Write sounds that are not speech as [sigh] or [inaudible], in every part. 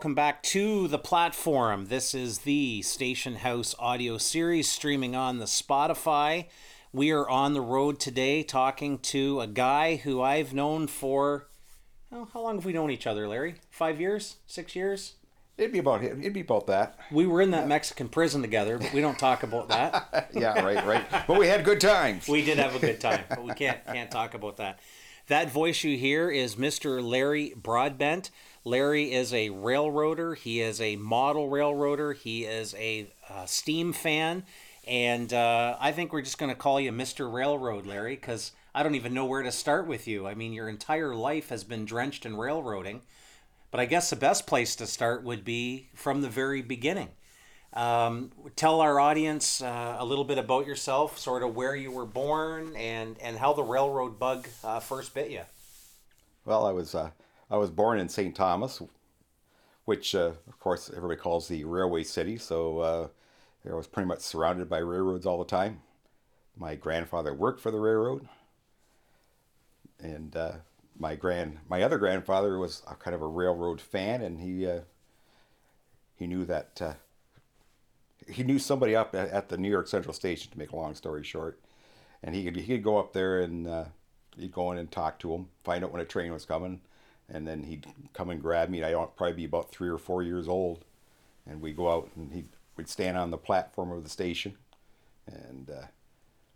welcome back to the Platforum. This is the Station House audio series streaming on the Spotify. We are on the road today talking to a guy who I've known for. Oh, how long have we known each other, Larry? Five years? Six years? It'd be about it'd be about that. We were in that Mexican prison together, but we don't talk about that. [laughs] Yeah, right, right. But we had good times. we did have a good time, but we can't can't talk about that. That voice you hear is Mr. Larry Broadbent. Larry is a railroader. He is a model railroader. He is a uh, steam fan, and uh, I think we're just going to call you Mr. Railroad, Larry, because I don't even know where to start with you. I mean, your entire life has been drenched in railroading, but I guess the best place to start would be from the very beginning. Um, tell our audience uh, a little bit about yourself, sort of where you were born, and and how the railroad bug uh, first bit you. Well, I was uh, I was born in St. Thomas, which uh, of course everybody calls the railway city. So uh, I was pretty much surrounded by railroads all the time. My grandfather worked for the railroad, and uh, my grand my other grandfather was a kind of a railroad fan, and he uh, he knew that uh, he knew somebody up at, at the New York Central Station. To make a long story short, and he could he could go up there and uh, he'd go in and talk to him, find out when a train was coming, and then he'd come and grab me. I'd probably be about three or four years old, and we'd go out and he would stand on the platform of the station, and uh,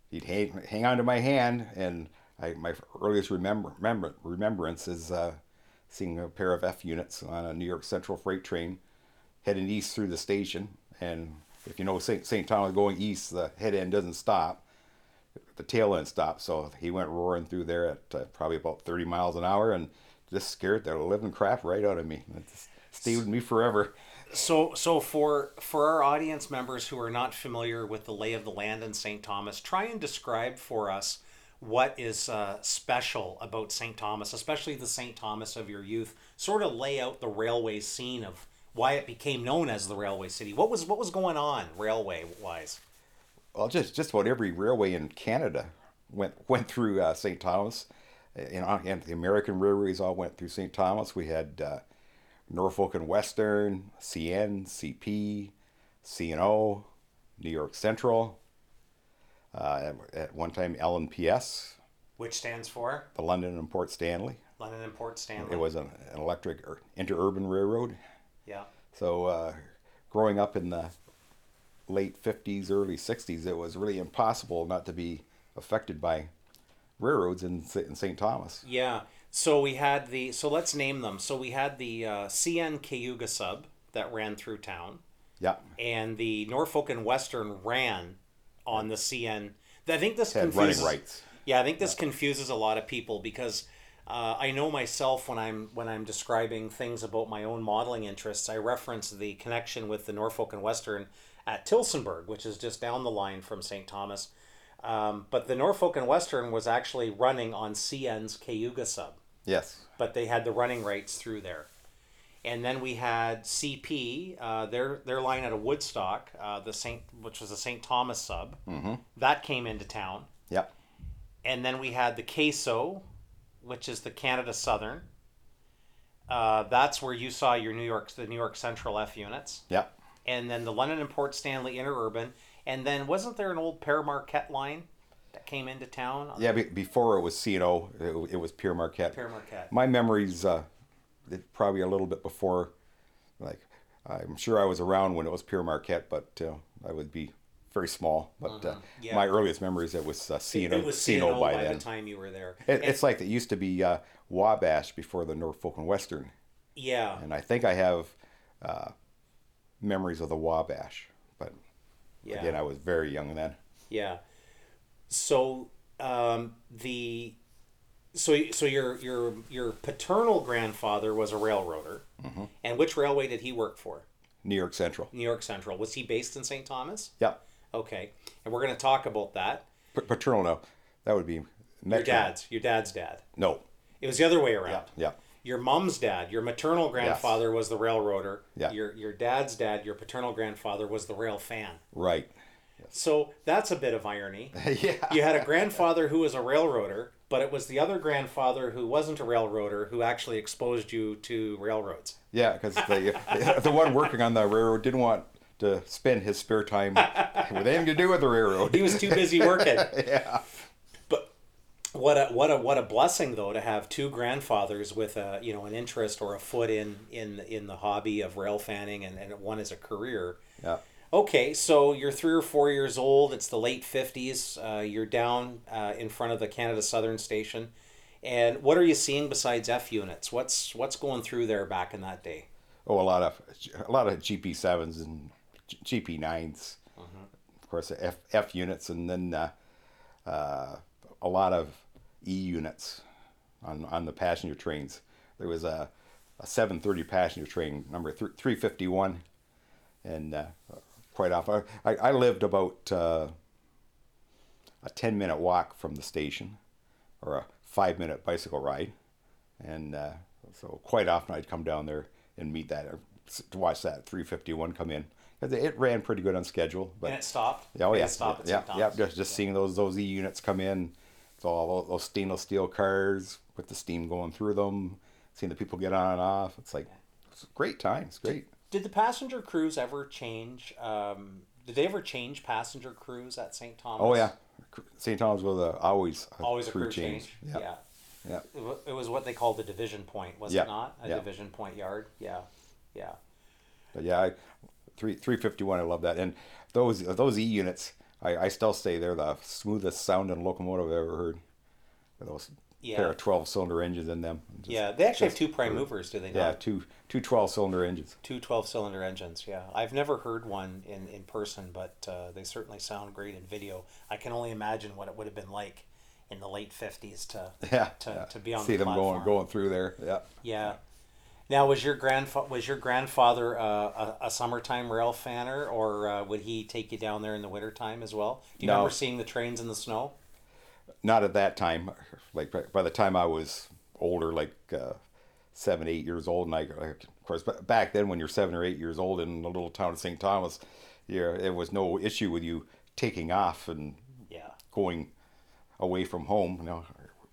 he'd hang, hang on to my hand. And I, my earliest remember, remember remembrance is uh, seeing a pair of F units on a New York Central freight train heading east through the station. And if you know St. St. Thomas going east, the head end doesn't stop the tail end stopped. So he went roaring through there at uh, probably about 30 miles an hour and just scared the living crap right out of me. It stayed with me forever. So, so for for our audience members who are not familiar with the lay of the land in St. Thomas, try and describe for us what is uh, special about St. Thomas, especially the St. Thomas of your youth. Sort of lay out the railway scene of why it became known as the railway city. What was what was going on railway wise? Well, just just about every railway in Canada went went through uh, St. Thomas. You know, and the American railways all went through St. Thomas. We had uh, Norfolk and Western, CN, CP, CNO, New York Central. Uh, at one time, LNPS, Which stands for the London and Port Stanley. London and Port Stanley. It was an, an electric interurban railroad. yeah. So, uh, growing up in the late 50s, early 60s, it was really impossible not to be affected by railroads in, St- in St. Thomas. Yeah. So we had the so let's name them. So we had the uh, CN Cayuga sub that ran through town, Yeah. and the Norfolk and Western ran on the CN. I think this Had confuses. running rights. Yeah, I think this confuses a lot of people because uh, I know myself when I'm when I'm describing things about my own modeling interests, I reference the connection with the Norfolk and Western at Tillsonburg, which is just down the line from St. Thomas. Um, but the Norfolk and Western was actually running on CN's Cayuga sub Yes. but they had the running rights through there. And then we had CP, uh, their their line out of Woodstock, uh, the Saint, which was a St. Thomas sub, mm-hmm. that came into town. Yep. And then we had the CASO, which is the Canada Southern. Uh, that's where you saw your New York, the New York Central F units, Yep. and then the London and Port Stanley Interurban, and then wasn't there an old Pere Marquette line that came into town? Yeah. Be- before it was CNO, it, it was Pere Marquette. Pere Marquette. My memories, uh, it probably a little bit before, like, I'm sure I was around when it was Pere Marquette, but uh, I would be very small. But uh, Mm-hmm. Yeah. my earliest memories, it was uh, CNO, it was CNO by, by, then. the time you were there. It, it's like it used to be uh, Wabash before the Norfolk and Western. yeah. And I think I have uh, memories of the Wabash. Yeah. again, I was very young then. Yeah. So um, the so so your your your paternal grandfather was a railroader, Mm-hmm. and which railway did he work for? New York Central. New York Central. Was he based in St. Thomas? Yeah. Okay, and we're going to talk about that. P- paternal, no. That would be Your dad's your dad's dad. No. It was the other way around. Yeah. Yeah. Your mom's dad, your maternal grandfather was the railroader. Yeah. Your your dad's dad, your paternal grandfather was the rail fan. Right. So that's a bit of irony. [laughs] yeah. You had a grandfather who was a railroader, but it was the other grandfather who wasn't a railroader who actually exposed you to railroads. Yeah, because the [laughs] the one working on the railroad didn't want to spend his spare time with anything to do with the railroad. He was too busy working. [laughs] yeah. What a what a what a blessing though to have two grandfathers with a you know an interest or a foot in in in the hobby of rail fanning and, and one as a career. Yeah. Okay, so you're three or four years old. It's the late fifties. Uh, you're down uh, in front of the Canada Southern Station, and what are you seeing besides F units? What's what's going through there back in that day? Oh, a lot of a lot of GP sevens and GP 9s Of course, F F units, and then uh, uh, a lot of E units on on the passenger trains. There was a a 730 passenger train number th- 351, and uh, quite often I, I lived about uh, a 10 minute walk from the station, or a five minute bicycle ride, and uh, so quite often I'd come down there and meet that or to watch that 351 come in because it ran pretty good on schedule. But And it stopped. oh yeah, it stop at yeah, yeah, Thomas? Just just seeing those those E units come in, so all those stainless steel cars with the steam going through them, seeing the people get on and off. It's like it's great times, great. Did the passenger crews ever change? Um, did they ever change passenger crews at St. Thomas? Oh yeah, St. Thomas was a, always a always a crew change. Yeah, Yeah. yeah. It was what they called the division point, was Yeah, it not? A yeah. division point yard. Yeah, yeah. But yeah, I, three three fifty one. I love that. And those those E units, I, I still say they're the smoothest sounding locomotive I've ever heard. With those Yeah. pair of twelve cylinder engines in them. Just- Yeah, they actually have two prime per- movers, do they Yeah, not? two two 12 cylinder engines. Two 12 cylinder engines, yeah. I've never heard one in, in person, but uh, they certainly sound great in video. I can only imagine what it would have been like in the late 50s to [laughs] Yeah, to, yeah. to be on see the them platform. going going through there. Yeah. Yeah. Now, was your grandfa- was your grandfather uh, a, a summertime rail fanner, or uh, would he take you down there in the wintertime as well? Do you No. remember seeing the trains in the snow? Not at that time. Like by- the time I was older, like uh, seven, eight years old, and I, of course back then when you're seven or eight years old in the little town of St. Thomas, yeah, it was no issue with you taking off and Yeah, going away from home. You know.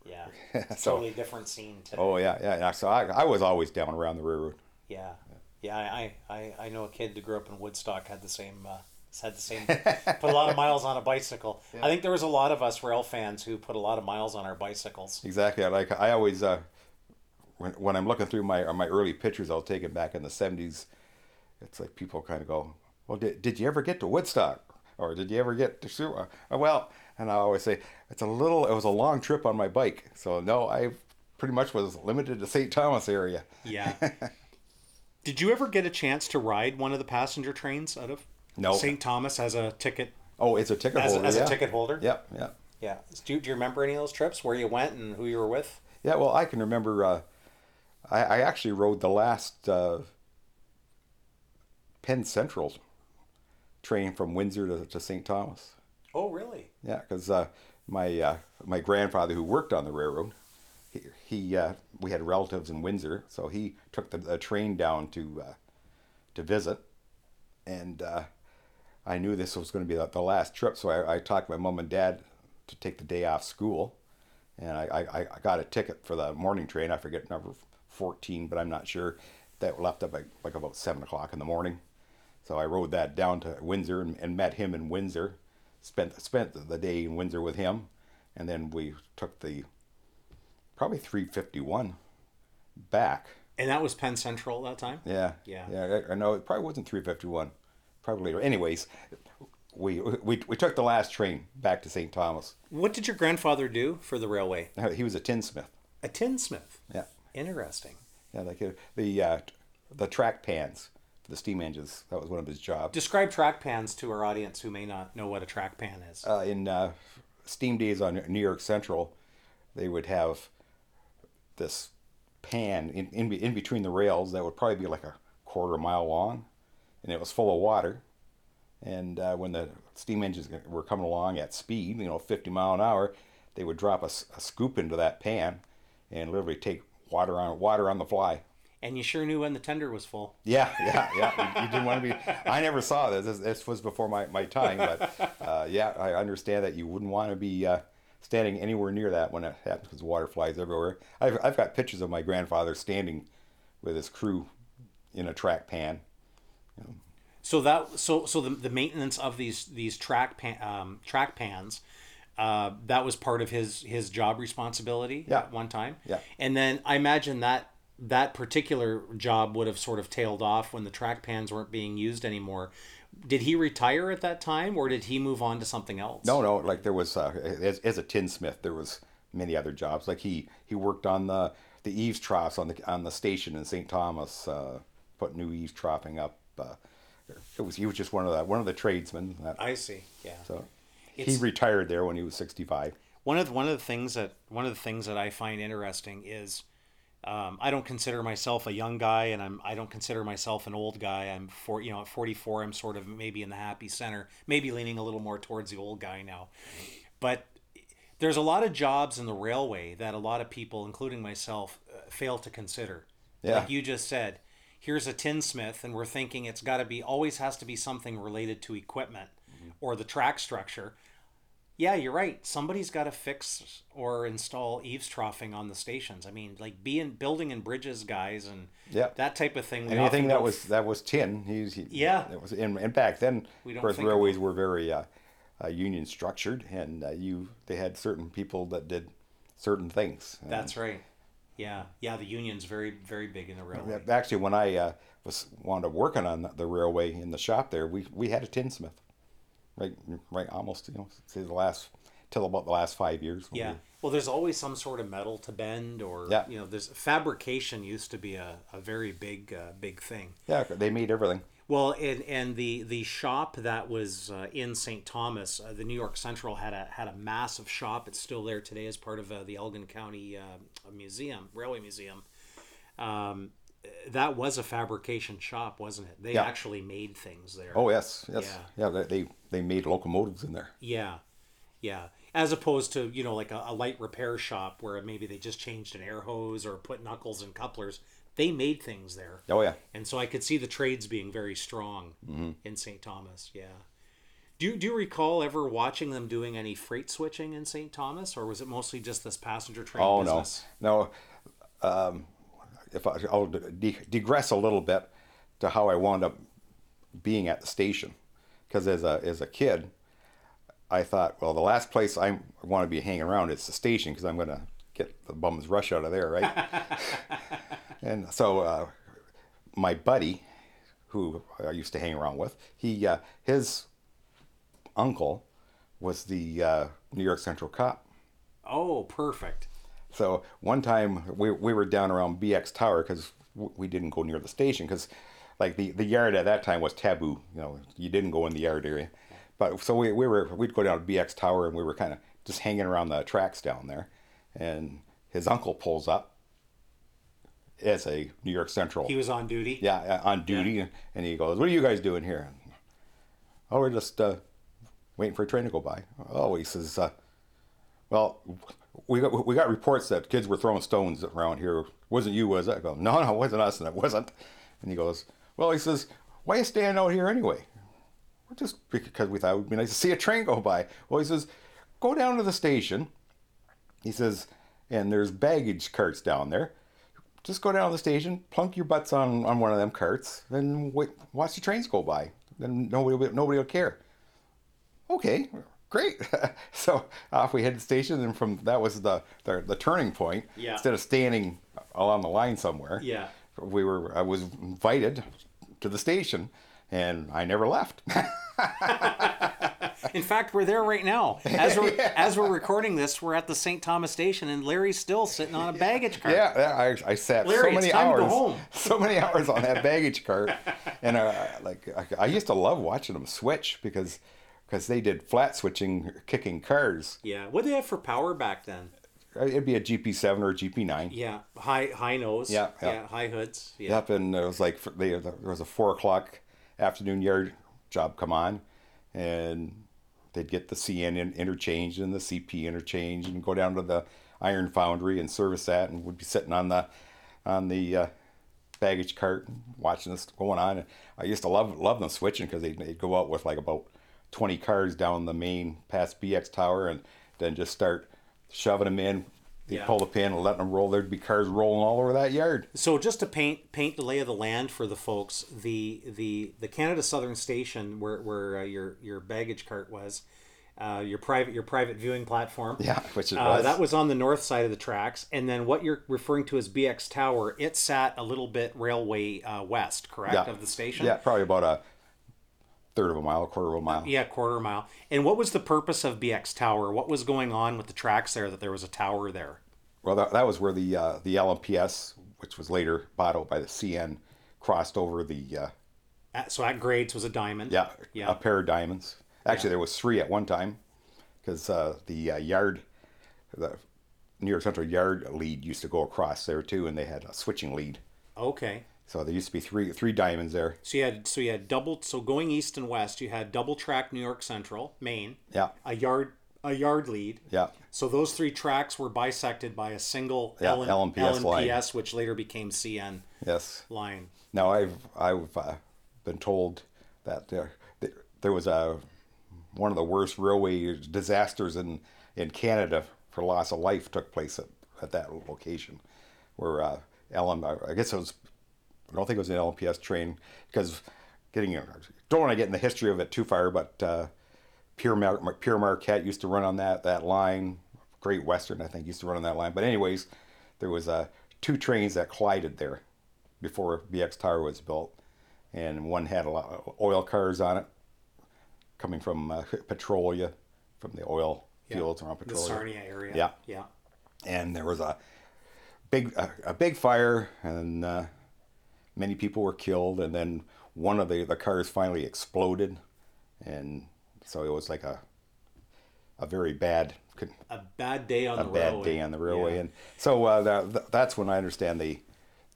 Yeah. [laughs] So- totally different scene today. Oh yeah, yeah. yeah. So I, I was always down around the railroad. Yeah, yeah. I, I, I know a kid that grew up in Woodstock had the same uh, had the same [laughs] put a lot of miles on a bicycle. I think there was a lot of us rail fans who put a lot of miles on our bicycles. Exactly. I like. I always uh, when when I'm looking through my my early pictures I'll take taking back in the '70s, it's like people kind of go, "Well, did, did you ever get to Woodstock, or did you ever get to Sue?" Uh, well, and I always say it's a little. It was a long trip on my bike, so no, I pretty much was limited to St. Thomas area. Yeah. [laughs] Did you ever get a chance to ride one of the passenger trains out of No. St. Thomas as a ticket Oh, it's a ticket as, holder. as yeah. a ticket holder? Yep, yeah. Yeah. Do you, do you remember any of those trips where you went and who you were with? Yeah, well, I can remember. Uh, I, I actually rode the last uh, Penn Central train from Windsor to, to St. Thomas. Oh, really? Yeah, because uh, my uh, my grandfather who worked on the railroad, he, he uh, we had relatives in Windsor, so he took the, the train down to uh, to visit, and uh, I knew this was going to be the, the last trip, so I, I talked my mom and dad to take the day off school, and I, I, I got a ticket for the morning train. I forget number fourteen, but I'm not sure. That left up like, like about seven o'clock in the morning. So I rode that down to Windsor and, and met him in Windsor. Spent spent the day in Windsor with him, and then we took the probably 351 back. And that was Penn Central that time? Yeah, Yeah. yeah. I, know it probably wasn't 351, probably later. Anyways, we we we took the last train back to St. Thomas. What did your grandfather do for the railway? He was a tinsmith. A tinsmith. Yeah, Interesting. yeah. Like uh, the uh, the track pans the steam engines. That was one of his jobs. Describe track pans to our audience who may not know what a track pan is. uh, in uh, steam days on New York Central, they would have this pan in, in, in between the rails that would probably be like a quarter mile long, and it was full of water. And uh, when the steam engines were coming along at speed, you know, 50 mile an hour, they would drop a scoop into that pan and literally take water on water on the fly. And you sure knew when the tender was full. Yeah, yeah, yeah. You, you didn't want to be. I never saw this. This, this was before my, my time, but uh, yeah, I understand that you wouldn't want to be uh, standing anywhere near that when it happens because water flies everywhere. I've, I've got pictures of my grandfather standing with his crew in a track pan. So that so so the, the maintenance of these these track pan, um, track pans, uh, that was part of his his job responsibility Yeah. at one time. Yeah. And then I imagine that that particular job would have sort of tailed off when the track pans weren't being used anymore. Did he retire at that time, or did he move on to something else? No, no, like there was uh, as, as a tinsmith, there was many other jobs. Like he he worked on the the eaves troughs on the on the station in St. Thomas, uh, put new eaves troughing up. Uh, it was he was just one of the one of the tradesmen. That, I see. Yeah. so he retired there when he was sixty five. one of the, one of the things that one of the things that I find interesting is um, I don't consider myself a young guy, and I'm I don't consider myself an old guy. I'm for you know at 44, I'm sort of maybe in the happy center, maybe leaning a little more towards the old guy now. But there's a lot of jobs in the railway that a lot of people, including myself, uh, fail to consider. Yeah. Like you just said, here's a tinsmith, and we're thinking it's got to be always has to be something related to equipment or the track structure. Yeah, you're right. Somebody's got to fix or install eaves troughing on the stations. I mean, like being building and bridges guys and Yeah. that type of thing. Anything that was that was tin. He's he, Yeah. It was and, and back then, We of course, railways were very uh, uh, union structured, and uh, you they had certain people that did certain things. That's right. Yeah, yeah. The union's very, very big in the railway. Actually, when I uh, was wound up working on the, the railway in the shop there, we, we had a tinsmith, right, right, almost you know, say the last till about the last five years. Yeah. we- Well, there's always some sort of metal to bend, or Yeah. you know, there's fabrication used to be a, a very big, uh, big thing. yeah, they made everything. Well, and and the the shop that was uh, in St. Thomas, uh, the New York Central had a had a massive shop. It's still there today as part of uh, the Elgin County uh, Museum, Railway Museum. Um, that was a fabrication shop, wasn't it? They Yeah. actually made things there. Oh yes, yes, Yeah. yeah. they, they made locomotives in there. Yeah, yeah. As opposed to you know like a, a light repair shop where maybe they just changed an air hose or put knuckles and couplers. They made things there. Oh yeah, And so I could see the trades being very strong in St. Thomas. Yeah. Do you, do you recall ever watching them doing any freight switching in St. Thomas, or was it mostly just this passenger train Oh business? no, no. Um, if I, I'll digress a little bit to how I wound up being at the station, because as a as a kid, I thought, well, the last place I want to be hanging around is the station because I'm going to get the bums rush out of there, right? [laughs] and so uh, my buddy, who I used to hang around with, he uh, his uncle was the uh, New York Central cop. Oh, perfect. So one time we, we were down around BX Tower because we didn't go near the station because like the, the yard at that time was taboo. You know, you didn't go in the yard area. But so we, we were we'd go down to BX Tower and we were kind of just hanging around the tracks down there, and his uncle pulls up as a New York Central. He was on duty. Yeah, uh, on duty, and he goes, "What are you guys doing here?" Oh, we're just uh, waiting for a train to go by. Oh, he says, uh, "Well, we got we got reports that kids were throwing stones around here. Wasn't you, was it?" I go, "No, no, it wasn't us, and it wasn't." And he goes, "Well," he says, "Why are you standing out here anyway?" Well, just because we thought it would be nice to see a train go by. Well, he says, "Go down to the station." He says, "And there's baggage carts down there." just go down to the station, plunk your butts on, on one of them carts, then wait, watch the trains go by. Then nobody nobody will care. Okay, great. [laughs] so off we head to the station, and from that was the the, the turning point. Yeah. Instead of standing along the line somewhere, Yeah. we were. I was invited to the station, and I never left. [laughs] In fact, we're there right now. As we're [laughs] as we're recording this, we're at the St. Thomas station, and Larry's still sitting on a baggage cart. Yeah, yeah I, I sat Larry, so many time to go hours, so many hours on that baggage cart, and uh, like I, I used to love watching them switch because because they did flat switching, kicking cars. Yeah. What did they have for power back then? It'd be a GP7 or a GP9. Yeah. High high nose. Yeah, yeah. high hoods. Yeah. Yep, and it was like they, there was a four o'clock afternoon yard job come on, and they'd get the CN in, interchanged and the CP interchanged, and go down to the iron foundry and service that, and would be sitting on the on the uh, baggage cart watching this going on. And I used to love love them switching because they'd, they'd go out with like about twenty cars down the main past BX Tower, and then just start shoving them in. They Yeah. pull the pin and letting them roll. There'd be cars rolling all over that yard. So just to paint paint the lay of the land for the folks, the the the Canada Southern Station where where uh, your your baggage cart was, uh, your private your private viewing platform. Yeah, which it Uh, was. that was on the north side of the tracks, and then what you're referring to as BX Tower, it sat a little bit railway uh, west, correct, yeah. of the station. Yeah, probably about a third of a mile, a quarter of a mile. Yeah, quarter mile. And what was the purpose of BX Tower? What was going on with the tracks there? That there was a tower there. Well, that, that was where the uh, the LNPS, which was later bought out by the CN, crossed over the uh, At, so at grades was a diamond. yeah, Yeah. a pair of diamonds. Actually, there was three at one time, because uh, the uh, yard, the New York Central yard lead used to go across there too, and they had a switching lead. Okay. So there used to be three three diamonds there. So you had so you had double so going east and west you had double track New York Central Maine Yeah, a yard a yard lead yeah, so those three tracks were bisected by a single Yeah, LN, LNPS line. LNPS which later became CN yes. line Now I've I've uh, been told that there there- was a one of the worst railway disasters in in Canada for loss of life took place at, at that location, where uh, LM I guess it was I don't think it was an LNPS train because getting don't want to get in the history of it too far, but uh, Pierre Mar- Marquette used to run on that that line. Great Western I think used to run on that line. But anyways, there was uh, two trains that collided there before BX Tower was built, and one had a lot of oil cars on it, coming from uh, Petrolia, from the oil fields around Petrolia. the. Sarnia area Yeah. yeah And there was a big a, a big fire, and uh, many people were killed. And then one of the the cars finally exploded, and so it was like a a very bad a bad day on a the bad railway day on the railway, Yeah. and so uh, that, that's when I understand they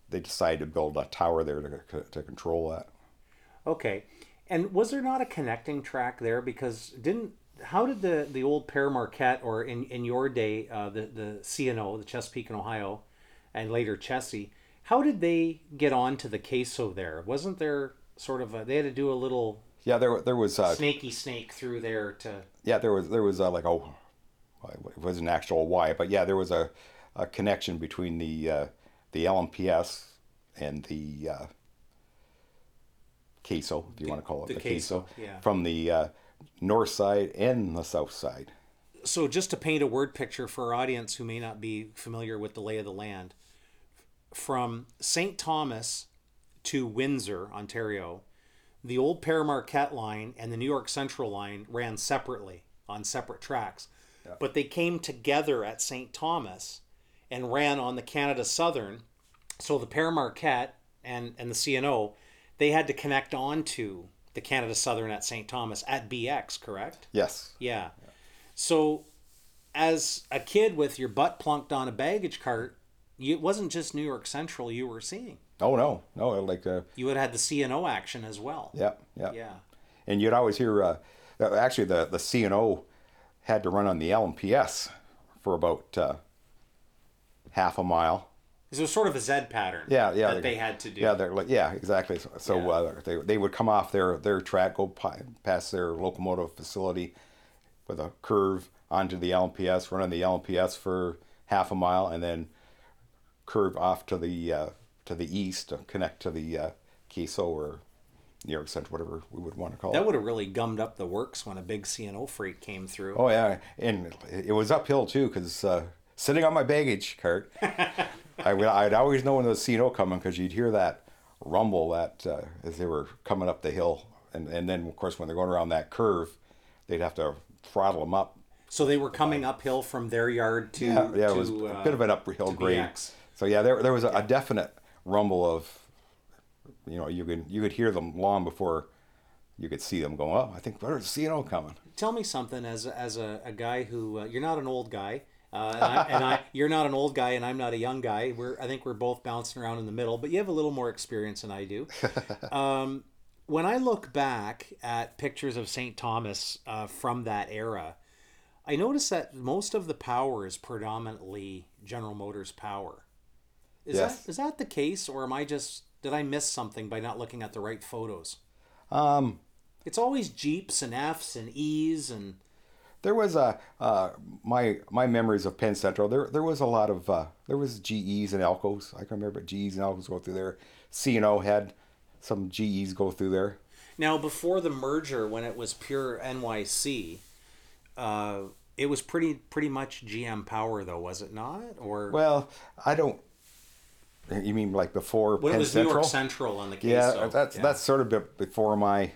they decided to build a tower there to, to control that. Okay. And was there not a connecting track there? Because didn't how did the the old Pere Marquette or in in your day uh, the the CNO the Chesapeake and Ohio, and later Chessie, how did they get on to the CASO there? Wasn't there sort of a, they had to do a little Yeah, there there was a snaky snake through there to yeah there was there was uh, like a it was an actual why but yeah there was a, a connection between the uh, the LNPS and the uh, CASO, if you want to call it the the, CASO, queso, yeah. from the uh, north side and the south side. so just to paint a word picture for our audience who may not be familiar with the lay of the land from st thomas to windsor ontario the old Pere Marquette line and the new york central line ran separately on separate tracks but they came together at st thomas and ran on the canada southern so the Pere Marquette and, and the cno they had to connect on to the canada southern at st thomas at bx correct Yes. yeah. So, as a kid with your butt plunked on a baggage cart, it wasn't just New York Central you were seeing. Oh no, no, like uh, You would have had the CNO action as well. yeah, yeah. Yeah. And you'd always hear, uh, uh, actually, the the CNO had to run on the LNPS for about uh, half a mile. It was sort of a Z pattern. Yeah, yeah. That they had to do. Yeah, they're like, yeah, exactly. So, so Yeah. uh, they they would come off their their track, go pi- past their locomotive facility with a curve onto the LNPS, run on the LNPS for half a mile, and then curve off to the uh, to the east to connect to the uh, CASO or New York Central, whatever we would want to call That it. That would have really gummed up the works when a big CNO freight came through. Oh yeah, and it was uphill too because uh, sitting on my baggage cart, I would I'd always know when there was CNO coming because you'd hear that rumble that uh, as they were coming up the hill, and and then of course when they're going around that curve, they'd have to throttle them up. So they were coming uphill from their yard to Yeah, yeah, to, it was uh, a bit of an uphill grade. BX. So yeah, there there was a, a definite rumble of, you know, you could you could hear them long before you could see them going. Oh, I think there's CNO coming. tell me something as a, as a, a guy who uh, you're not an old guy uh, and, I, [laughs] and I you're not an old guy and I'm not a young guy we're I think we're both bouncing around in the middle but you have a little more experience than I do [laughs] um, when I look back at pictures of St. Thomas uh, from that era I notice that most of the power is predominantly General Motors power. Is Yes. that is that the case, or am I just did I miss something by not looking at the right photos? Um, It's always Jeeps and Fs and Es and there was a uh, my my memories of Penn Central. There there was a lot of uh, there was GEs and Alcos. I can remember but GEs and Alcos go through there. C and O had some GEs go through there. Now, before the merger, when it was pure NYC, uh, it was pretty pretty much GM power, though, was it not? Or Well, I don't. You mean like before when Penn it was Central? New York Central on the case? yeah, so, that's yeah, that's sort of before my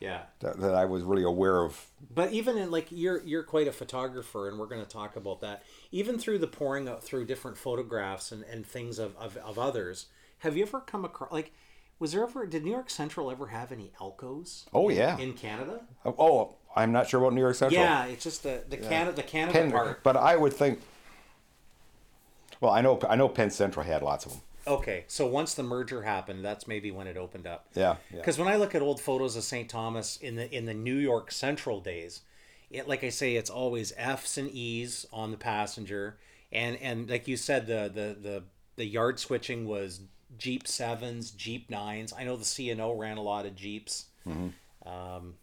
yeah. that, that I was really aware of. But even in like you're you're quite a photographer, and we're going to talk about that. Even through the pouring out through different photographs and, and things of, of, of others, have you ever come across like? Was there ever did New York Central ever have any Alcos? Oh, in- yeah. in Canada. Oh, oh, I'm not sure about New York Central. Yeah, it's just the the Canada the Canada Penn, part. but I would think. Well, I know I know Penn Central had lots of them. Okay, so once the merger happened, that's maybe when it opened up. Yeah, yeah. Because when I look at old photos of St. Thomas in the in the New York Central days, it like I say, it's always F's and E's on the passenger, and and like you said, the the the the yard switching was Jeep sevens, Jeep nines. I know the C and O ran a lot of Jeeps. Um,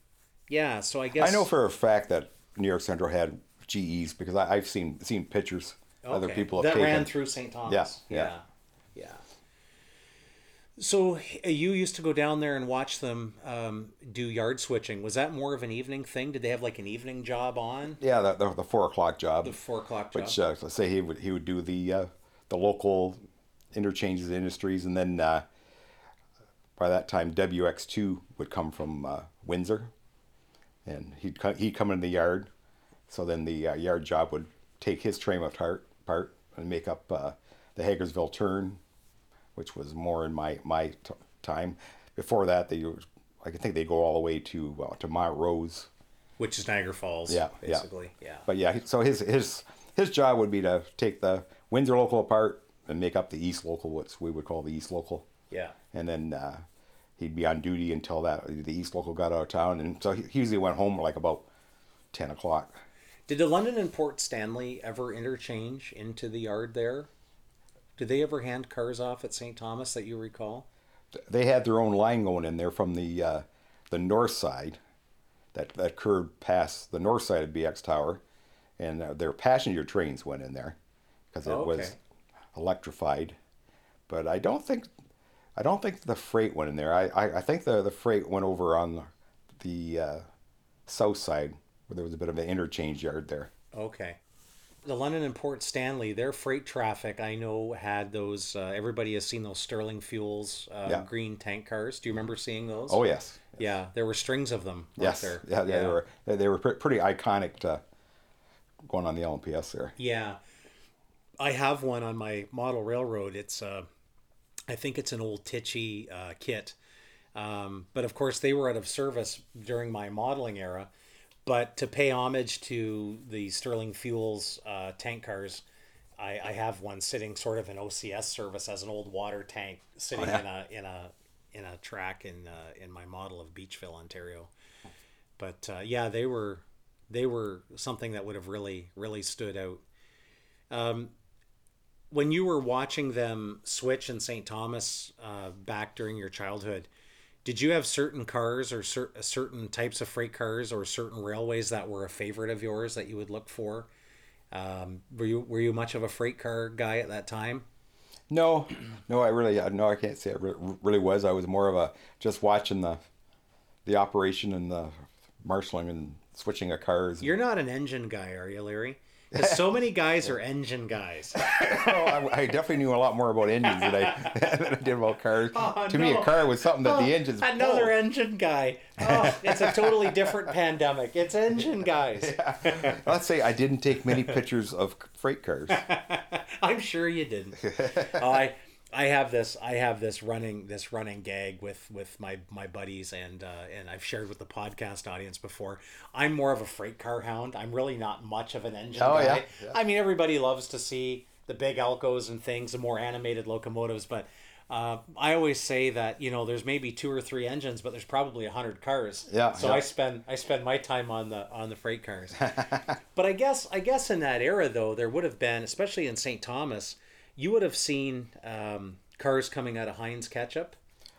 yeah, so I guess Mm-hmm. I know for a fact that New York Central had GEs because I, I've seen seen pictures other people that taken. ran through St. Thomas. Yeah, yeah, yeah. yeah. So uh, you used to go down there and watch them um, do yard switching. Was that more of an evening thing? Did they have like an evening job on? Yeah, the, the, the four o'clock job. The four o'clock job. which uh, let's say he would he would do the uh, the local interchanges industries, and then uh, by that time WX two would come from uh, Windsor, and he'd co- he'd come in the yard, so then the uh, yard job would take his train apart part and make up uh, the Hagersville turn, which was more in my my t- time. Before that, they were, I think they go all the way to uh, to Montrose. which is Niagara Falls. Yeah, yeah. basically. Yeah. But yeah, so his his his job would be to take the Windsor local apart and make up the East local, what we would call the East local, yeah. and then uh, he'd be on duty until that the East local got out of town, and so he he usually went home like about ten o'clock. Did the London and Port Stanley ever interchange into the yard there? Did they ever hand cars off at St. Thomas that you recall? They had their own line going in there from the uh, the north side, that that curved past the north side of BX Tower, and uh, their passenger trains went in there because it Oh, okay. was electrified. But I don't think I don't think the freight went in there. I, I, I think the, the freight went over on the, the uh, south side where there was a bit of an interchange yard there. Okay. The London and Port Stanley, their freight traffic, I know, had those. Uh, everybody has seen those Sterling Fuels uh, Yeah. green tank cars. Do you remember seeing those? Oh yes, Yeah, there were strings of them. yes, there? yeah, yeah, they were they, were pre- pretty iconic to going on the LNPS there. Yeah, I have one on my model railroad. It's uh, I think it's an old Tichy uh, kit, um, but of course they were out of service during my modeling era. But to pay homage to the Sterling Fuels uh, tank cars, I, I have one sitting sort of in OCS service as an old water tank sitting yeah. in a in a in a track in uh, in my model of Beachville, Ontario. But uh, yeah, they were they were something that would have really really stood out. Um, when you were watching them switch in St. Thomas uh, back during your childhood, did you have certain cars or cer- certain types of freight cars or certain railways that were a favorite of yours that you would look for? Um, were you were you much of a freight car guy at that time? No, [clears throat] no, I really, uh, no, I can't say I really was. I was more of a just watching the, the operation and the marshaling and switching of cars. You're not an engine guy, are you, Larry? Because so many [laughs] guys are engine guys. [laughs] Oh, I, I definitely knew a lot more about engines than I, [laughs] than I did about cars. Oh, to me, a car was something that Oh, the engines. Another pulled. engine guy. Oh, it's a totally different pandemic. It's engine guys. Let's say I didn't take many pictures of freight cars. I'm sure you didn't. I I have this I have this running this running gag with with my my buddies and uh, and I've shared with the podcast audience before. I'm more of a freight car hound. I'm really not much of an engine Oh, guy. yeah, yeah. I mean, everybody loves to see the big Alcos and things, the more animated locomotives, but. Uh, I always say that you know there's maybe two or three engines, but there's probably a hundred cars. Yeah, So yeah. I spend I spend my time on the on the freight cars. [laughs] but I guess I guess in that era though there would have been, especially in St. Thomas, you would have seen um, cars coming out of Heinz Ketchup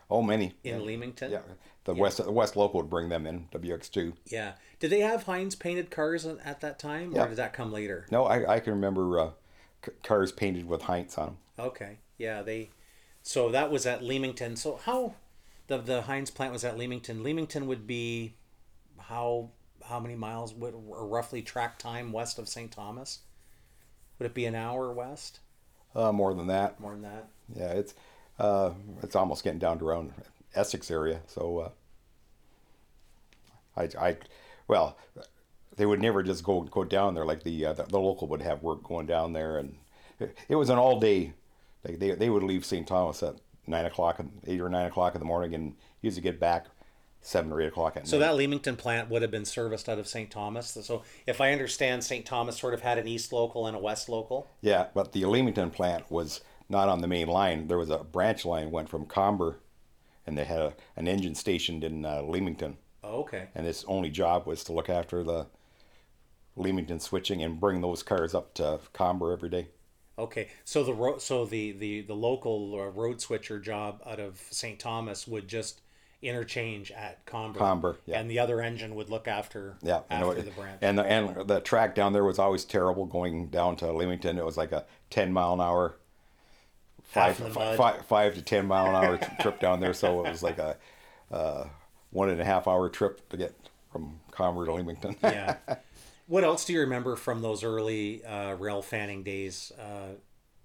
Oh, many. in yeah. Leamington. Yeah, the west the West local would bring them in WX2. Yeah. Did they have Heinz painted cars at at that time, or Yeah. did that come later? No, I, I can remember uh, c- cars painted with Heinz on them. Okay. Yeah, they. So that was at Leamington. So how, the the Heinz plant was at Leamington. Leamington would be, how how many miles would or roughly track time west of St. Thomas? Would it be an hour west? Uh, more than that. More than that. Yeah, it's uh, it's almost getting down to around Essex area. So uh, I, I, well, they would never just go go down there like the uh, the, the local would have work going down there, and it, it was an all day. Like they they would leave St. Thomas at nine o'clock, and eight or nine o'clock in the morning, and usually get back seven or eight o'clock at So night. So that Leamington plant would have been serviced out of St. Thomas. So if I understand, St. Thomas sort of had an east local and a west local. Yeah, but the Leamington plant was not on the main line. There was a branch line went from Comber, and they had a, an engine stationed in uh, Leamington. Oh, okay. and its only job was to look after the Leamington switching and bring those cars up to Comber every day. Okay, so the ro- so the the the local uh, road switcher job out of St. Thomas would just interchange at Comber. Comber, yeah. And the other engine would look after Yeah, and after it- the branch. and the, and the track down there was always terrible going down to Leamington. It was like a ten mile an hour, five Half in the fi- mud. fi- five to ten mile an hour trip down there. So it was like a uh, one and a half hour trip to get from Comber to Leamington. yeah. [laughs] What else do you remember from those early uh, rail fanning days? Uh,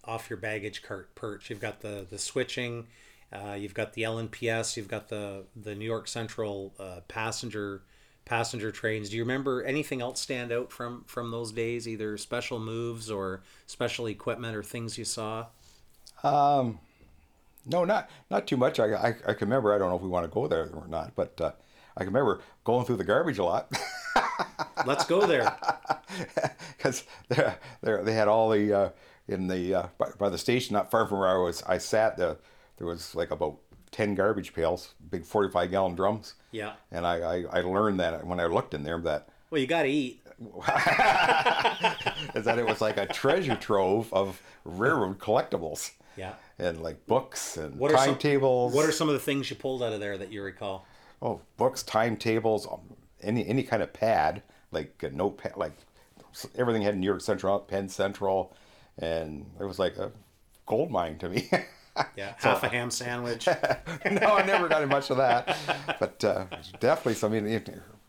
off your baggage cart perch, you've got the the switching, uh, you've got the LNPS, you've got the the New York Central uh, passenger passenger trains. Do you remember anything else stand out from from those days? Either special moves or special equipment or things you saw. No, not not too much. I, I, I can remember. I don't know if we want to go there or not, but uh, I can remember going through the garbage a lot. [laughs] Let's go there. [laughs] because they they had all the uh, in the uh, by, by the station not far from where I was I sat the there was like about ten garbage pails big forty five gallon drums Yeah. and I, I I learned that when I looked in there that Well, you got to eat. [laughs] is that it was like a treasure trove of railroad collectibles Yeah. and like books and What are some- timetables What are some of the things you pulled out of there that you recall? oh books timetables um, any any kind of pad like a notepad like everything had New York Central Penn Central and it was like a gold mine to me. [laughs] Yeah. [laughs] Half a ham sandwich. [laughs] no, I never got much of that, but uh, definitely some. I mean,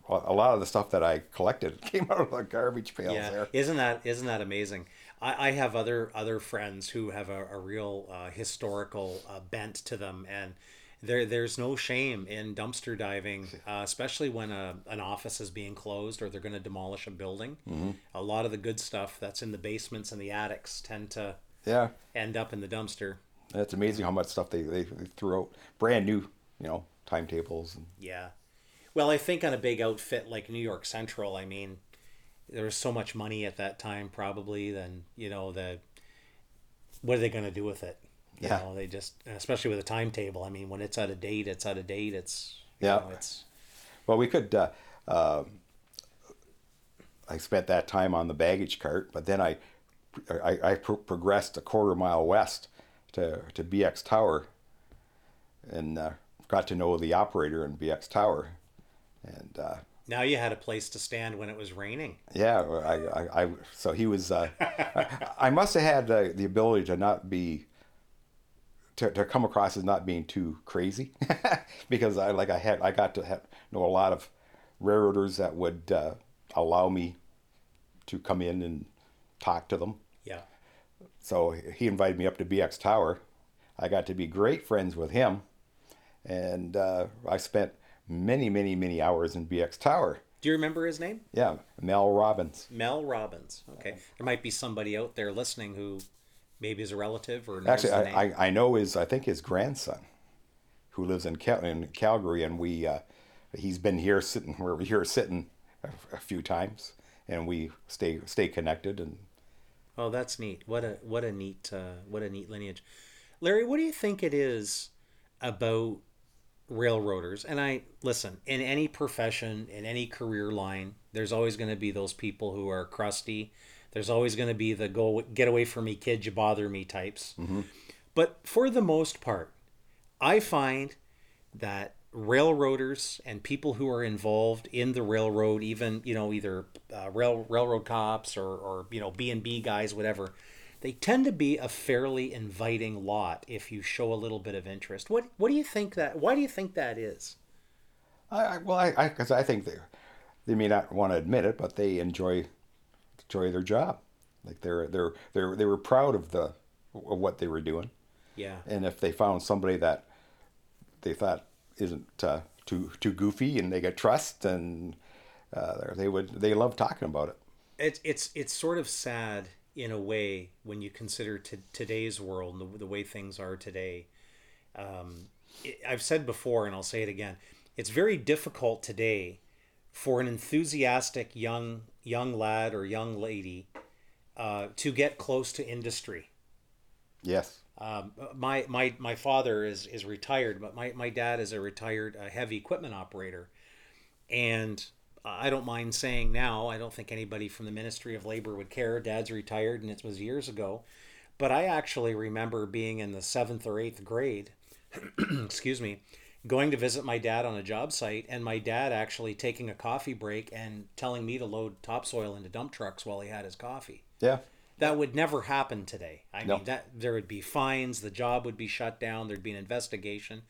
a lot of the stuff that I collected [laughs] came out of the garbage pails yeah there. isn't that isn't that amazing i, I have other other friends who have a, a real uh, historical uh, bent to them and there there's no shame in dumpster diving uh, especially when a, an office is being closed or they're going to demolish a building Mm-hmm. a lot of the good stuff that's in the basements and the attics tend to Yeah, end up in the dumpster it's amazing how much stuff they, they, threw out, brand new, you know, timetables. And, Yeah. Well, I think on a big outfit like New York Central, I mean, there was so much money at that time, probably. Then you know the what are they going to do with it? You Yeah. know, they just, especially with a timetable. I mean, when it's out of date, it's out of date. It's you Yeah. know, it's well, we could. Uh, uh, I spent that time on the baggage cart, but then I, I, I pro- progressed a quarter mile west to to BX Tower, and uh, got to know the operator in BX Tower, and. Uh, now you had a place to stand when it was raining. Yeah, I, I, I so he was. Uh, I, I must have had uh, the ability to not be, to, to come across as not being too crazy, [laughs] because I like I had I got to have, know a lot of railroaders that would uh, allow me to come in and talk to them. So he invited me up to BX Tower. I got to be great friends with him, and uh, I spent many, many, many hours in BX Tower. Do you remember his name? Yeah, Mel Robbins. Mel Robbins. Okay. There might be somebody out there listening who maybe is a relative or knows Actually. I, I, I know his I think his grandson, who lives in Cal- in Calgary, and we uh, he's been here sitting we're here sitting a, a few times, and we stay stay connected. And Oh, that's neat. What a what a neat uh, what a neat lineage. Larry, what do you think it is about railroaders? And I listen, in any profession, in any career line, there's always going to be those people who are crusty. There's always going to be the go get away from me, kid, you bother me types. But for the most part, I find that railroaders and people who are involved in the railroad, even you know either uh, rail railroad cops or or you know B and B guys, whatever, they tend to be a fairly inviting lot if you show a little bit of interest. What what do you think that? Why do you think that is? I, I well, I because I, think they they may not want to admit it, but they enjoy enjoy their job. Like they're they're they're they were proud of the of what they were doing, Yeah. and if they found somebody that they thought isn't uh, too too goofy and they get trust and uh, they would they love talking about it. it's it's it's sort of sad in a way when you consider to today's world and the, the way things are today. Um, it, I've said before, and I'll say it again. It's very difficult today for an enthusiastic young young lad or young lady uh, to get close to industry. Yes. Um, my my my father is is retired, but my my dad is a retired uh, heavy equipment operator, and I don't mind saying now. I don't think anybody from the Ministry of Labor would care. Dad's retired, and it was years ago, but I actually remember being in the seventh or eighth grade. [clears throat] excuse me. Going to visit my dad on a job site, and my dad actually taking a coffee break and telling me to load topsoil into dump trucks while he had his coffee Yeah. That would never happen today. I No. mean, that there would be fines, the job would be shut down, there'd be an investigation.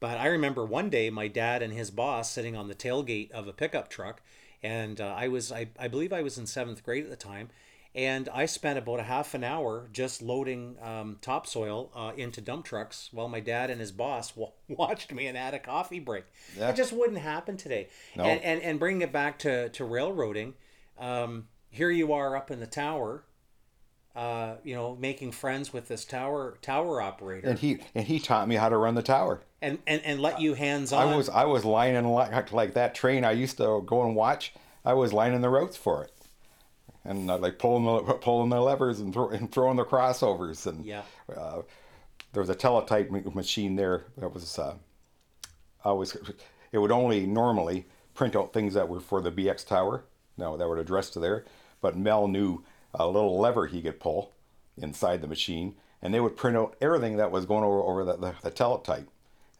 But I remember one day my dad and his boss sitting on the tailgate of a pickup truck, and uh, I was I, I believe I was in seventh grade at the time, and I spent about a half an hour just loading um, topsoil uh, into dump trucks while my dad and his boss wa- [laughs] watched me and had a coffee break. Yeah. It just wouldn't happen today. No. And, and and bringing it back to to railroading, um, here you are up in the tower uh, you know, making friends with this tower tower operator, And he and he taught me how to run the tower. and and, and let you hands on. I was I was lining like like that train I used to go and watch. I was lining the routes for it, and uh, like pulling the pulling the levers and, throw, and throwing the crossovers. And Yeah. uh, there was a teletype machine there that was uh, I was it would only normally print out things that were for the BX tower. No, that were addressed to there. But Mel knew a little lever he could pull inside the machine, and they would print out everything that was going over over the, the, the teletype.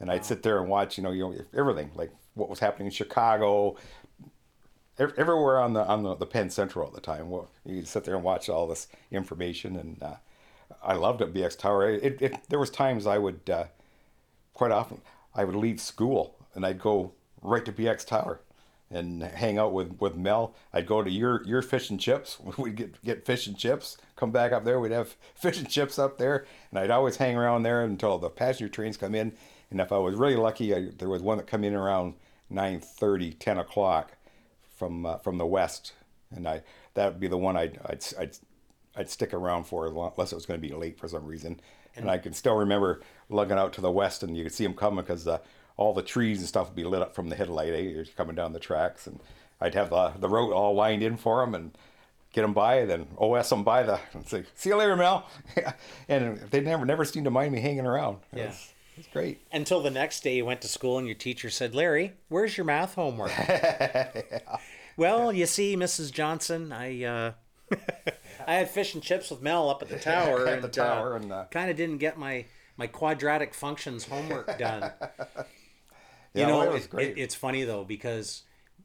And I'd sit there and watch, you know, you know, everything like what was happening in Chicago, ev- everywhere on the on the, the Penn Central at the time. Well, you sit there and watch all this information, and uh, I loved it. BX Tower. It, it, there was times I would uh, quite often I would leave school and I'd go right to BX Tower and hang out with, with Mel. I'd go to your your fish and chips. [laughs] We'd get get fish and chips. Come back up there. We'd have [laughs] fish and chips up there, and I'd always hang around there until the passenger trains come in. And if I was really lucky, I, there was one that come in around 9:30, 10 o'clock from uh, from the west, and I that would be the one I'd I'd, I'd I'd stick around for unless it was going to be late for some reason. And, I can still remember lugging out to the west, and you could see them coming because uh, all the trees and stuff would be lit up from the headlight. Eh? You're coming down the tracks, and I'd have the the road all lined in for them and get them by. Then OS them by the and say, "See you later, Mel." [laughs] and they never never seemed to mind me hanging around. It Yeah. was, it was great. Until the next day, you went to school and your teacher said, "Larry, where's your math homework?" [laughs] Well, you see, Mrs. Johnson, I uh, [laughs] I had fish and chips with Mel up at the tower, At and, the tower, and, uh, kind of didn't get my my quadratic functions homework done. Yeah, you know, well, it was great. it- it's funny though because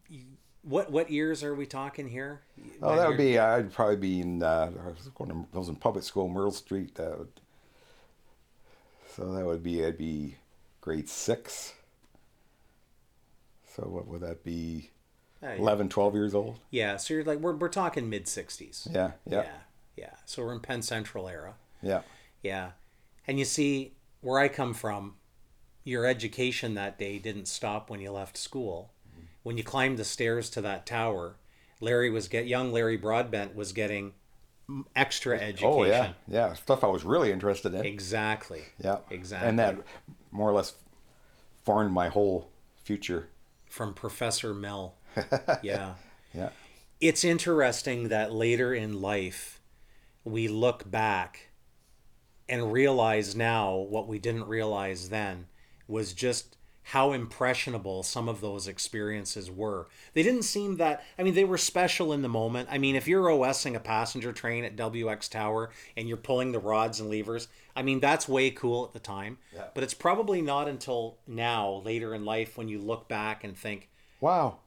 you- what what years are we talking here? Oh, that would be. I'd probably be in. Uh, I was going to. I was in public school, Merle Street. Uh, so that would be. I'd be grade six. So what would that be? Uh, 11, 12 years old. Yeah, so you're like we're we're talking mid '60s. Yeah, yeah, yeah, yeah. So we're in Penn Central era. yeah. Yeah. And you see, where I come from, your education that day didn't stop when you left school. When you climbed the stairs to that tower, Larry was get young Larry Broadbent was getting extra education. Oh yeah, yeah. Stuff I was really interested in. Exactly. Yeah, Exactly. And that more or less formed my whole future. From Professor Mel. [laughs] yeah. Yeah. It's interesting that later in life we look back and realize now what we didn't realize then was just how impressionable some of those experiences were. They didn't seem that, I mean, they were special in the moment. I mean, if you're OSing a passenger train at WX Tower and you're pulling the rods and levers, I mean, that's way cool at the time. Yeah. But it's probably not until now, later in life, when you look back and think, Wow.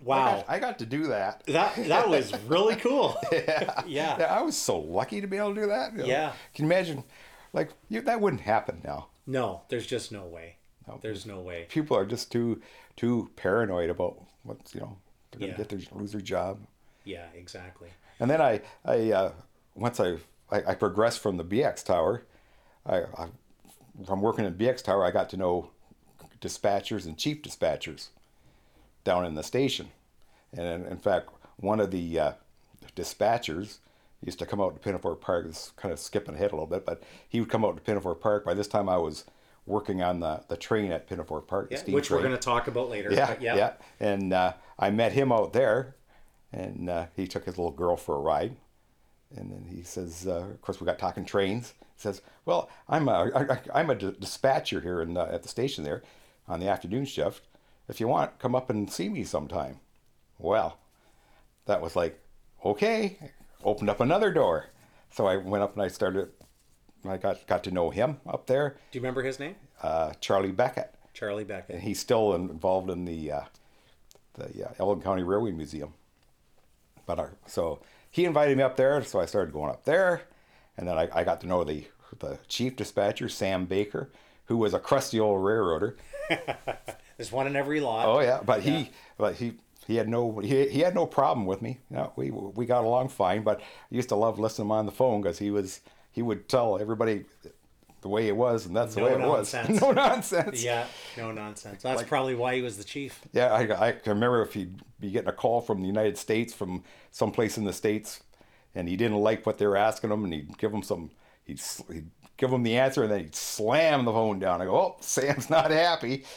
wow, I got, I got to do that. that, that was [laughs] really cool. [laughs] yeah. Yeah. I was so lucky to be able to do that. you know. Yeah. Can you imagine? Like, you, that wouldn't happen now. No, there's just no way. No. There's no way. People are just too too paranoid about what's you know they're gonna Yeah. get their lose their job. Yeah, exactly. And then I I uh, once I, I I progressed from the BX tower, I, I from working in BX tower I got to know dispatchers and chief dispatchers down in the station, and in, in fact one of the uh, dispatchers used to come out to Pinafore Park. This is kind of skipping ahead a little bit, but he would come out to Pinafore Park. By this time I was working on the, the train at Pinafore Park, Yeah, which we're going to talk about later. Yeah, but yeah. And uh, I met him out there, and uh, he took his little girl for a ride. And then he says, uh, of course, we got talking trains. He says, "Well, I'm a I, I'm a d- dispatcher here in the, at the station there, on the afternoon shift. If you want, come up and see me sometime." Well, that was like, okay. Opened up another door, so I went up and I started. I got got to know him up there, Do you remember his name? uh, Charlie Beckett Charlie Beckett. and he's still involved in the uh, the uh, Elgin County Railway Museum. But uh, so he invited me up there, so I started going up there, and then I, I got to know the the chief dispatcher Sam Baker, who was a crusty old railroader. [laughs] There's one in every lot. Oh yeah, but he but he. He had no he, he had no problem with me. You know, we we got along fine. But I used to love listening to him on the phone because he was he would tell everybody the way it was, and that's the No way it [laughs] nonsense. was. no nonsense. Yeah, no nonsense. That's probably why he was the chief. Yeah, I, I can remember if he'd be getting a call from the United States, from someplace in the States, and he didn't like what they were asking him, and he'd give him some, he'd, he'd give him the answer, and then he'd slam the phone down. I go, oh, Sam's not happy. [laughs]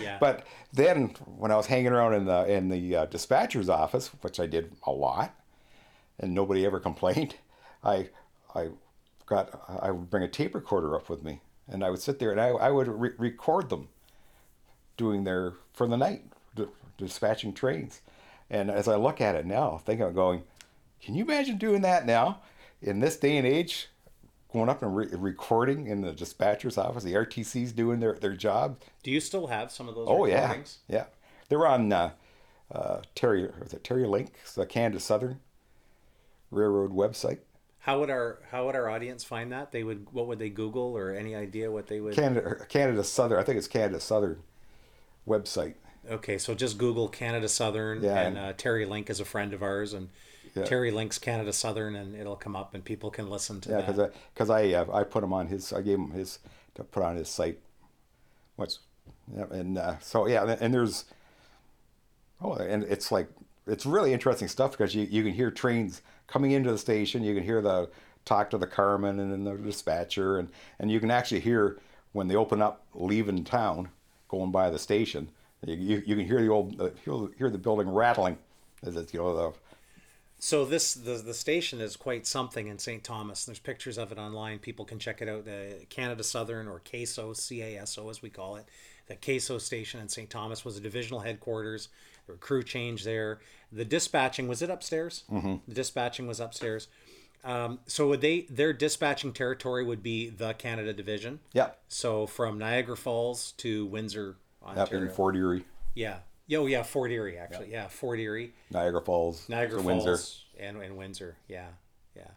Yeah. But then when I was hanging around in the in the uh, dispatcher's office, which I did a lot, and nobody ever complained, I I got I would bring a tape recorder up with me, and I would sit there and I, I would re- record them doing their for the night d- dispatching trains. And as i look at it now think i'm going can you imagine doing that now in this day and age going up and re- recording in the dispatcher's office the rtc's doing their, their job? Do you still have some of those oh yeah. recordings? yeah. They're on uh, uh, terry was it terry link? The canada southern railroad website How would our how would our audience find that? They would what would they Google or any idea what they would? canada canada southern i think it's canada southern website Okay, so just Google Canada Southern, Yeah, and and- uh, Terry Link is a friend of ours, and Yeah. Terry Link's Canada Southern, and it'll come up, and people can listen to Yeah, that. because I, cause I, uh, I put him on his, I gave him his, to put on his site. What's, yeah, and uh, so, yeah, and, and there's, oh, and it's like, it's really interesting stuff because you, you can hear trains coming into the station, you can hear the, talk to the carman and then the dispatcher, and, and you can actually hear when they open up leaving town, going by the station, you, you, you can hear the old, uh, hear, the building rattling as it's, you know, the, So this the the station is quite something in St. Thomas. There's pictures of it online. People can check it out. Uh, Canada Southern or CASO, C A S O as we call it. The CASO station in St. Thomas was a divisional headquarters. Were crew change there. The dispatching was it upstairs? Mm-hmm. The dispatching was upstairs. Um, so would they their dispatching territory would be the Canada Division. yeah, So from Niagara Falls to Windsor, Ontario. in Fort Erie, yeah. Oh yeah, Fort Erie actually. Yeah, Fort Erie. Niagara Falls, Niagara Falls Windsor. and, and Windsor. Yeah, yeah.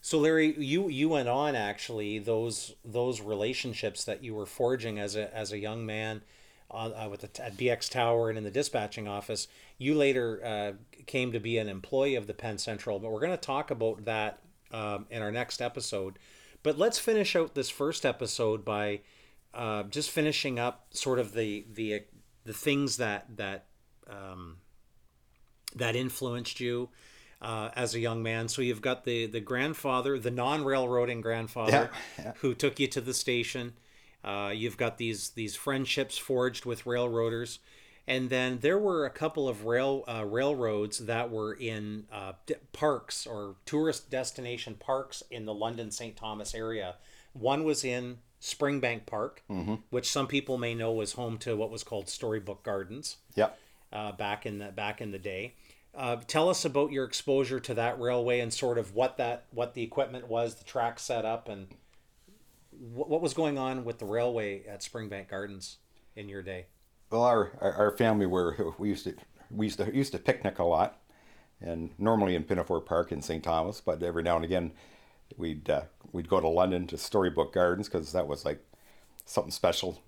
So Larry, you you went on actually those those relationships that you were forging as a as a young man, uh, with the, at BX Tower and in the dispatching office. You later uh, came to be an employee of the Penn Central, but we're going to talk about that um, in our next episode. But let's finish out this first episode by uh, just finishing up sort of the the the things that that um, that influenced you uh, as a young man. So you've got the the grandfather, the non-railroading grandfather, Yeah, yeah. who took you to the station. Uh, you've got these these friendships forged with railroaders, And then there were a couple of rail uh, railroads that were in uh, d- parks or tourist destination parks in the London St. Thomas area. One was in Springbank Park, which some people may know was home to what was called Storybook Gardens Yep. uh, back in the back in the day. Uh, tell us about your exposure to that railway and sort of what that what the equipment was, the track setup, and what, what was going on with the railway at Springbank Gardens in your day. Well, our, our our family were we used to we used to used to picnic a lot, and normally in Pinafore Park in St. Thomas, but every now and again we'd uh, we'd go to London to Storybook Gardens because that was like something special.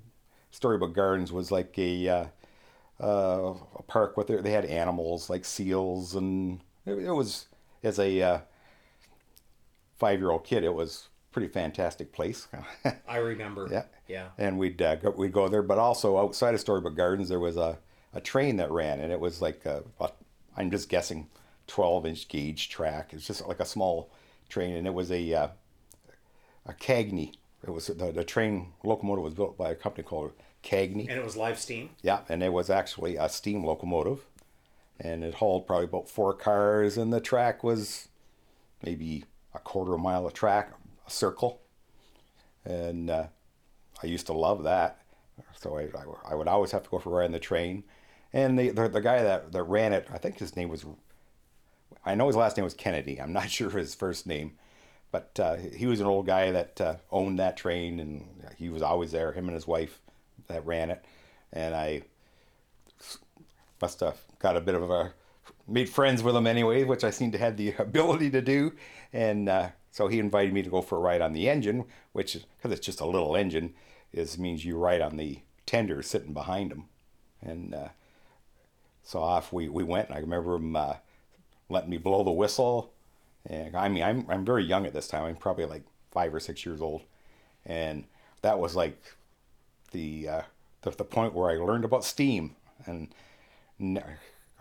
Storybook Gardens was like a uh, uh, a park with they had animals like seals and it, it was as a uh, five year old kid it was pretty fantastic place. [laughs] I remember. Yeah. Yeah. and we'd uh, go, we'd go there. But also outside of Storybook Gardens, there was a, a train that ran, and it was like a, a, I'm just guessing, 12 inch gauge track. It's just like a small train, and it was a uh, a Cagney. It was the, the train locomotive was built by a company called Cagney. And it was live steam. Yeah, and it was actually a steam locomotive, and it hauled probably about four cars, and the track was maybe a quarter of a mile of track, a circle, and uh, I used to love that. So I, I, I would always have to go for in the train, and the, the the guy that that ran it, I think his name was, I know his last name was Kennedy. I'm not [laughs] sure his first name, but uh, he was an old guy that uh, owned that train, and he was always there. Him and his wife that ran it, and I must have got a bit of a made friends with him anyway, which I seem to have the [laughs] ability to do, and uh, so he invited me to go for a ride on the engine, which because it's just a little engine, is means you ride on the tender sitting behind him, and uh, so off we, we went. And I remember him uh, letting me blow the whistle, and I mean I'm I'm very young at this time. I'm probably like five or six years old, and that was like the uh, the, the point where I learned about steam, and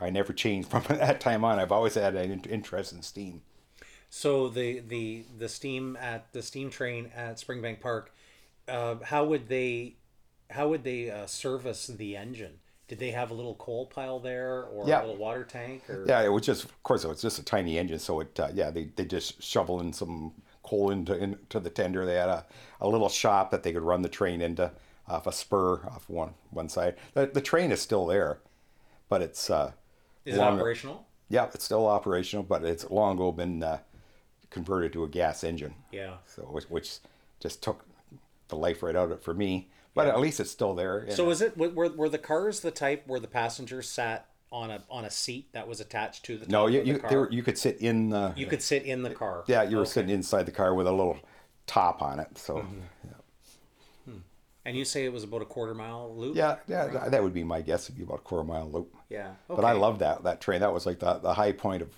I never changed [laughs] from that time on. I've always had an interest in steam. So the the the steam at the steam train at Springbank Park, uh, how would they, how would they uh, service the engine? Did they have a little coal pile there or Yeah. a little water tank? Or... Yeah, it was just, of course, it was just a tiny engine, so it, uh, yeah, they, they just shovel in some coal into into the tender. They had a, a little shop that they could run the train into off a spur off one one side. The, the train is still there, but it's uh, Is it operational? Yeah, it's still operational, but it's long ago been uh, converted to a gas engine. Yeah. So which, which just took the life right out of it for me. But at least it's still there. So is it were, were the cars the type where the passengers sat on a on a seat that was attached to the no, you the you were, you could sit in the You could sit in the car. yeah you were Okay. sitting inside the car with a little top on it. So mm-hmm. hmm. And you say it was about a quarter mile loop. yeah, yeah, that, that would be my guess. It'd be about a quarter mile loop. Yeah. But I love that that train. That was like the the high point of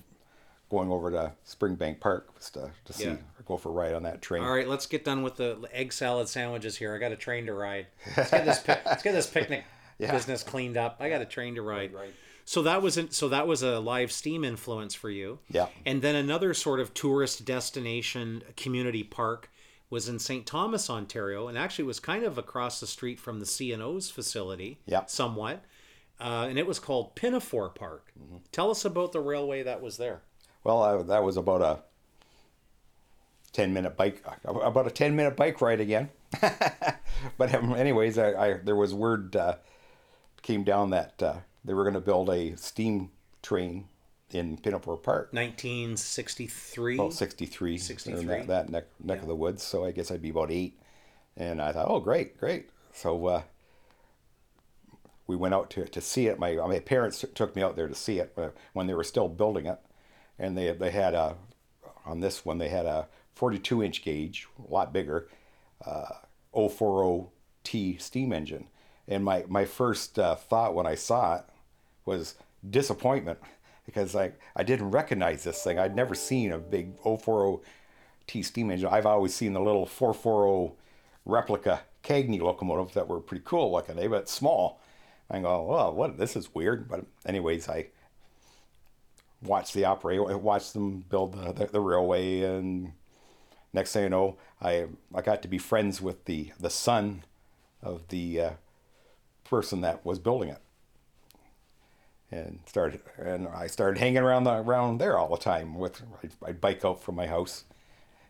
going over to Springbank Park was to to see Yeah. go for a ride on that train. All right, let's get done with the egg salad sandwiches here. I got a train to ride. Let's get this let's get this picnic [laughs] Yeah. business cleaned up. I got a train to ride. Right. So that was in, so that was a live steam influence for you. Yeah. And then another sort of tourist destination community park was in St. Thomas, Ontario, and actually was kind of across the street from the CNO's facility. Yeah. Somewhat. Uh, and it was called Pinafore Park. Mm-hmm. Tell us about the railway that was there. Well, I, that was about a ten minute bike, about a ten minute bike ride again. [laughs] but um, anyways, I, I there was word uh, came down that uh, they were going to build a steam train in Pinafore Park. 1963. About 63, 63. that, that neck, neck of the woods. So I guess I'd be about eight. And I thought, oh, great, great. So uh, we went out to, to see it. My, my parents took me out there to see it uh, when they were still building it. And they, they had a, on this one, they had a 42 inch gauge, a lot bigger, uh, 040T steam engine. And my, my first uh, thought when I saw it was disappointment [laughs] because I, I didn't recognize this thing. I'd never seen a big 040T steam engine. I've always seen the little 440 replica Cagney locomotives that were pretty cool looking, eh, but small. I go, well, what? This is weird. But anyways, I watched the operator, watch them build the, the, the railway, and next thing you know, I I got to be friends with the the son of the uh, person that was building it. and started and I started hanging around the, around there all the time. With I'd, I'd bike out from my house,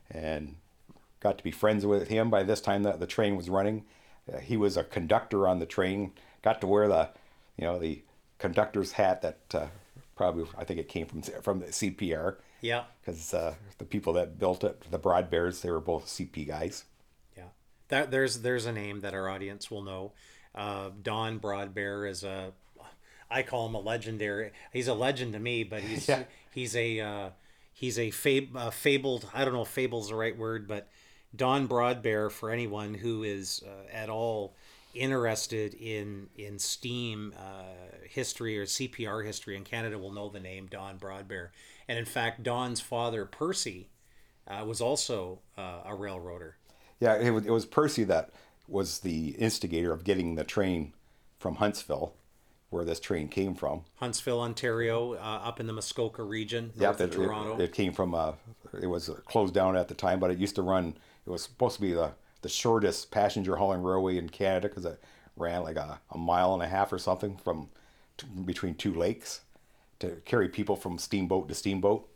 and got to be friends with him. By this time, the, the train was running. Uh, he was a conductor on the train. Got to wear the, you know, the conductor's hat that uh, probably I think it came from from the CPR Yeah. because uh, the people that built it, the Broad Bears, they were both CP guys. Yeah, that there's there's a name that our audience will know. Uh, Don Broadbear is a, I call him a legendary. He's a legend to me, but he's [laughs] Yeah. he's a uh, he's a fab, uh, fabled. I don't know if fable's the right word, but Don Broadbear for anyone who is uh, at all interested in in steam uh, history or CPR history in Canada will know the name Don Broadbear. And in fact, Don's father Percy uh, was also uh, a railroader. Yeah, it was, it was Percy that was the instigator of getting the train from Huntsville, where this train came from. Huntsville, Ontario, uh, up in the Muskoka region, Yeah, north of it, Toronto. it, it came from. Uh, it was closed down at the time, but it used to run. It was supposed to be the the shortest passenger hauling railway in Canada because it ran like a, a mile and a half or something from t- between two lakes to carry people from steamboat to steamboat.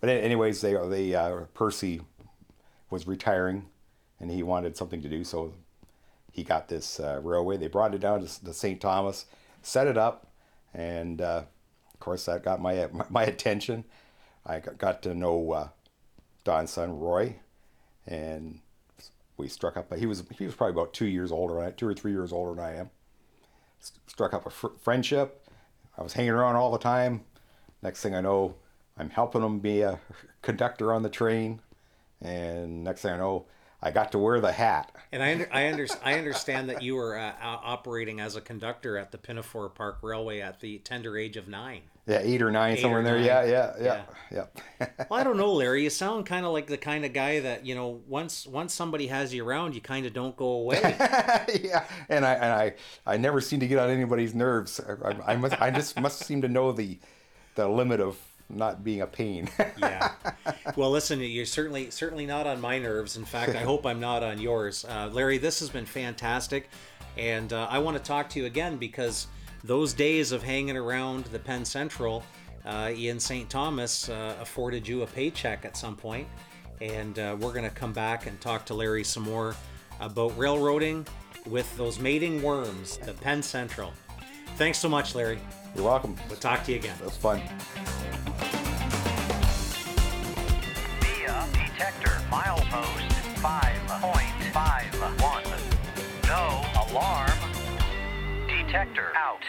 But anyways, they they uh, Percy was retiring, and he wanted something to do, so he got this uh, railway. They brought it down to, to St. Thomas, set it up, and uh, of course that got my [laughs] my, attention. I got, got to know uh, Don's son Roy, and we struck up. He was he was probably about two years older I, two or three years older than I am. Struck up a fr- friendship. I was hanging around all the time. Next thing I know, I'm helping him be a conductor on the train, and next thing I know, I got to wear the hat. and I under, I, under, I understand that you were uh, operating as a conductor at the Pinafore Park Railway at the tender age of nine. Yeah, eight or nine, Eight somewhere or in there. nine. Yeah, yeah, yeah, yeah. [laughs] Well, I don't know, Larry. You sound kind of like the kind of guy that you know. Once once somebody has you around, you kind of don't go away. [laughs] yeah, and I and I I never seem to get on anybody's nerves. I, I must I just must seem to know the the limit of not being a pain. yeah. [laughs] Well, listen, you're certainly certainly not on my nerves. In fact, I hope I'm not on yours, uh, Larry. This has been fantastic, and uh, I want to talk to you again because those days of hanging around the Penn Central uh, in St. Thomas uh, afforded you a paycheck at some point, and uh, we're going to come back and talk to Larry some more about railroading with those mating worms, the Penn Central. Thanks so much, Larry. You're welcome. We'll talk to you again. That's fun. Via detector milepost 5.51. No alarm. Detector out.